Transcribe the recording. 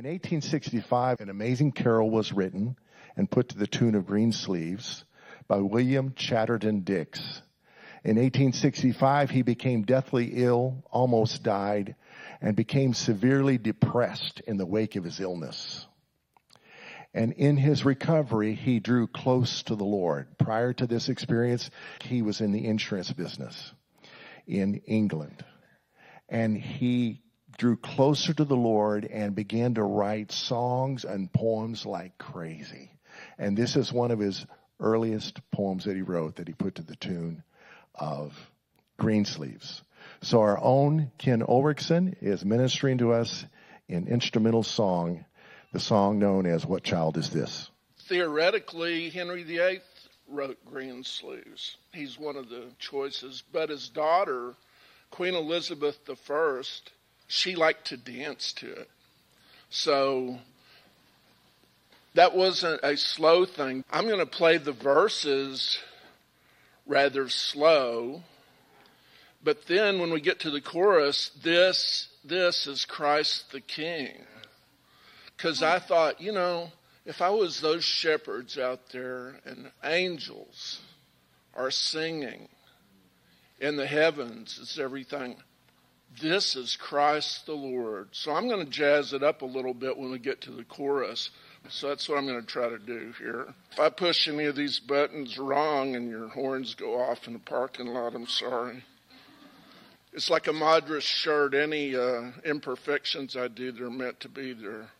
In 1865, an amazing carol was written and put to the tune of Green Sleeves by William Chatterton Dix. In 1865, he became deathly ill, almost died, and became severely depressed in the wake of his illness. And in his recovery, he drew close to the Lord. Prior to this experience, he was in the insurance business in England. And he drew closer to the Lord and began to write songs and poems like crazy. And this is one of his earliest poems that he wrote that he put to the tune of Greensleeves. So our own Ken Ulrickson is ministering to us in instrumental song the song known as What Child Is This? Theoretically, Henry VIII wrote Greensleeves. He's one of the choices. But his daughter, Queen Elizabeth I, she liked to dance to it. So that wasn't a slow thing. I'm going to play the verses rather slow. But then when we get to the chorus, this, this is Christ the King. Because I thought, you know, if I was those shepherds out there and angels are singing in the heavens, it's everything. This is Christ the Lord. So I'm going to jazz it up a little bit when we get to the chorus. So that's what I'm going to try to do here. If I push any of these buttons wrong and your horns go off in the parking lot, I'm sorry. It's like a Madras shirt. Any uh, imperfections I do, they're meant to be there.